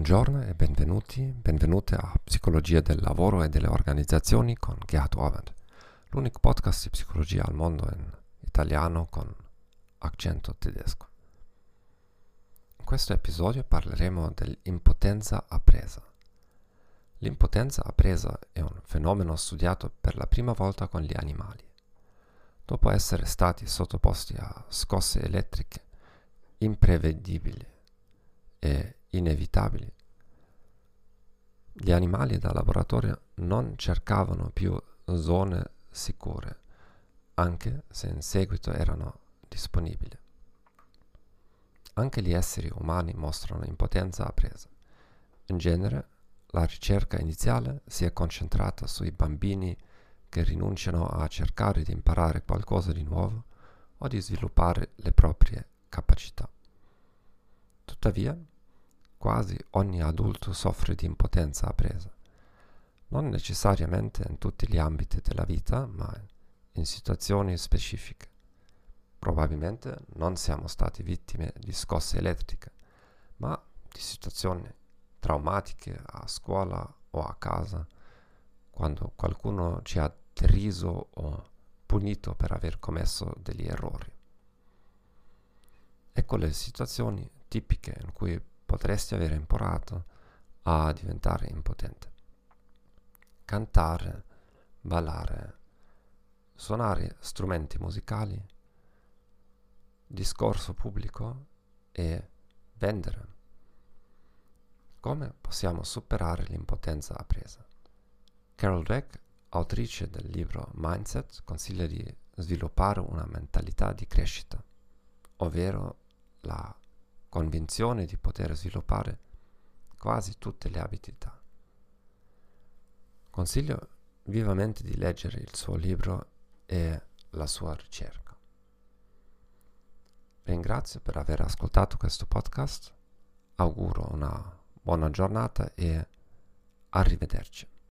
Buongiorno e benvenuti, benvenute a Psicologia del lavoro e delle organizzazioni con Gerhard Orwand, l'unico podcast di psicologia al mondo in italiano con accento tedesco. In questo episodio parleremo dell'impotenza appresa. L'impotenza appresa è un fenomeno studiato per la prima volta con gli animali. Dopo essere stati sottoposti a scosse elettriche imprevedibili inevitabili. Gli animali da laboratorio non cercavano più zone sicure, anche se in seguito erano disponibili. Anche gli esseri umani mostrano impotenza appresa. In genere, la ricerca iniziale si è concentrata sui bambini che rinunciano a cercare di imparare qualcosa di nuovo o di sviluppare le proprie capacità. Tuttavia, quasi ogni adulto soffre di impotenza appresa. Non necessariamente in tutti gli ambiti della vita, ma in situazioni specifiche. Probabilmente non siamo stati vittime di scosse elettriche, ma di situazioni traumatiche a scuola o a casa, quando qualcuno ci ha deriso o punito per aver commesso degli errori. Ecco le situazioni tipiche in cui potresti aver imparato a diventare impotente. Cantare, ballare, suonare strumenti musicali, discorso pubblico e vendere. Come possiamo superare l'impotenza appresa? Carol Dweck, autrice del libro Mindset, consiglia di sviluppare una mentalità di crescita, ovvero la convinzione di poter sviluppare quasi tutte le abilità. Consiglio vivamente di leggere il suo libro e la sua ricerca. Ringrazio per aver ascoltato questo podcast, auguro una buona giornata e arrivederci.